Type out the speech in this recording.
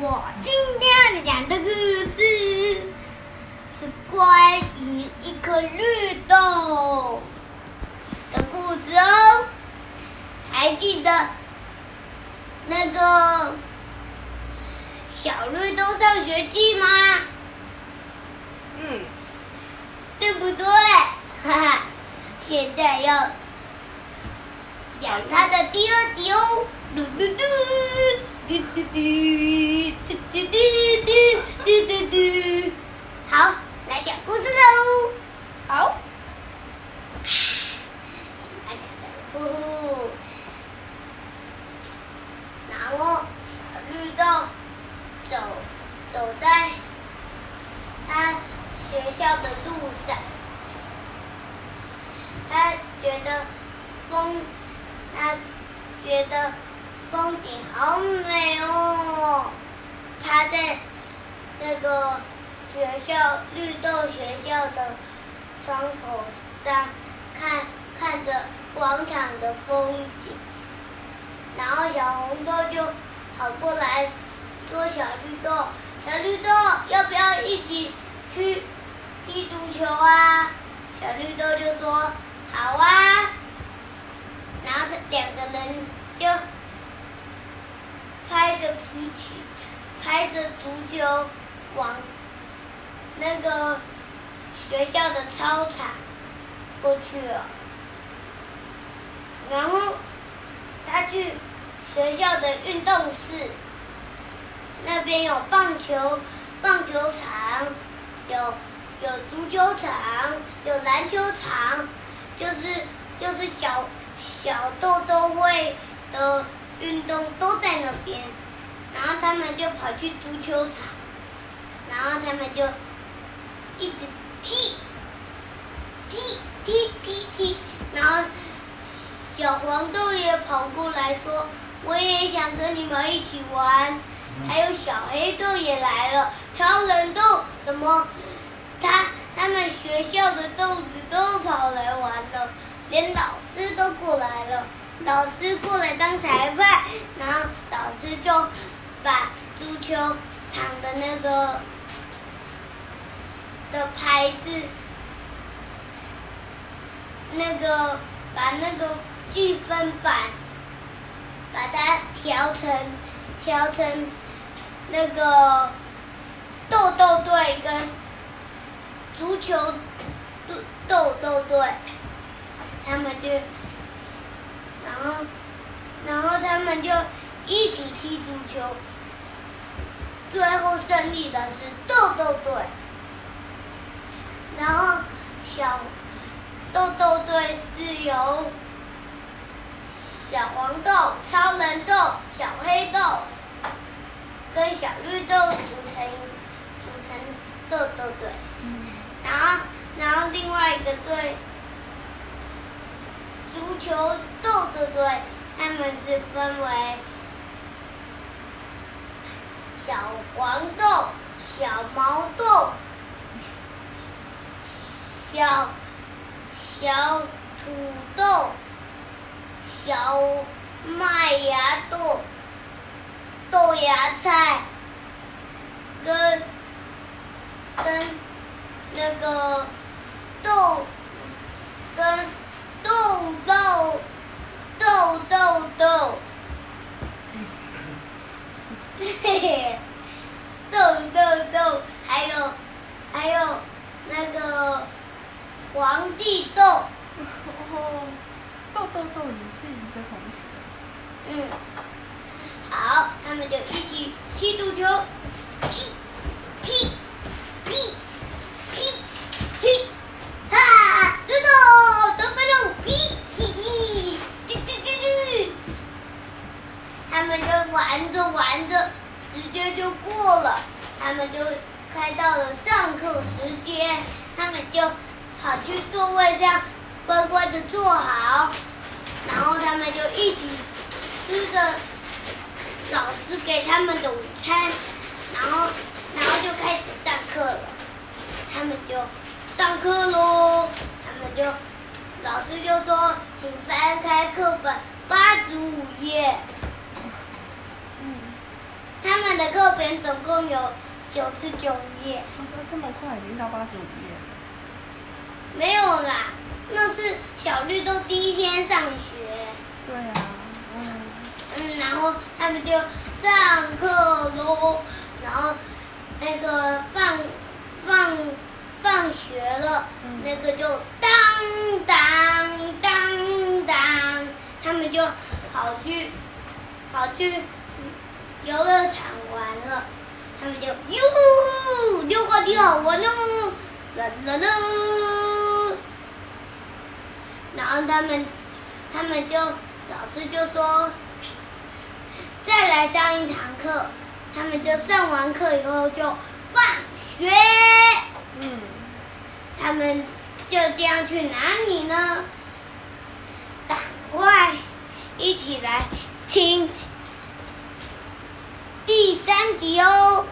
我今天要讲的故事是关于一颗绿豆的故事哦。还记得那个小绿豆上学记吗？嗯，对不对？哈哈，现在要讲它的第二集哦。嘟嘟嘟嘟嘟嘟嘟嘟嘟嘟嘟嘟嘟。好，来讲故事喽。好，大家的呼呼。然后小绿豆走走在他学校的路上，他觉得风，他觉得风景好美哦。他在那个学校绿豆学校的窗口上看看着广场的风景，然后小红豆就跑过来说：“小绿豆，小绿豆，要不要一起去踢足球啊？”小绿豆就说：“好啊。”然后这两个人就着皮球，拍着足球往那个学校的操场过去了。然后他去学校的运动室，那边有棒球棒球场，有有足球场，有篮球场，就是就是小小豆豆会的运动都在那边。然后他们就跑去足球场，然后他们就一直踢踢踢踢踢，然后小黄豆也跑过来说：“我也想跟你们一起玩。”还有小黑豆也来了，超人豆什么，他他们学校的豆子都跑来玩了，连老师都过来了。老师过来当裁判，然后老师就把足球场的那个的牌子，那个把那个计分板，把它调成调成那个豆豆队跟足球豆豆豆队，他们就，然后然后他们就一起踢足球，最后胜利的是豆豆队，然后小豆豆队是由小黄豆、超人豆、小黑豆跟小绿豆组成组成豆豆队，然后然后另外一个队足球豆豆队，他们是分为小黄豆、小毛豆、小小土豆、小麦芽豆、豆芽菜，跟跟那个豆跟豆豆豆豆豆，嘿嘿，豆豆豆，还有还有那个皇帝豆。哦，豆豆豆也是一个同学。嗯，好，他们就一起踢足球，踢，踢，踢，踢，踢，哈，豆豆得分喽，踢，嘿嘿，嘟嘟嘟嘟，他们就玩着玩着，时间就过了，他们就快到了上课时间，他们就跑去座位上乖乖的坐好，然后他们就一起吃着老师给他们的午餐，然后然后就开始上课了。他们就上课喽，他们就老师就说，请翻开课本八十五页。嗯，他们的课本总共有九十九页，哦这这么快，已经到八十五页了。没有啦，那是小绿豆第一天上学，对啊，嗯，嗯，然后他们就上课喽，然后那个放放放学了，嗯。那个就当当当当，他们就跑去跑去游乐场玩了，他们就哟呼，溜滑梯好玩哦，啦啦啦，然后他们他们就老师就说再来上一堂课，他们就上完课以后就放学。嗯，他们就这样去哪里呢？赶快一起来听第三集哦！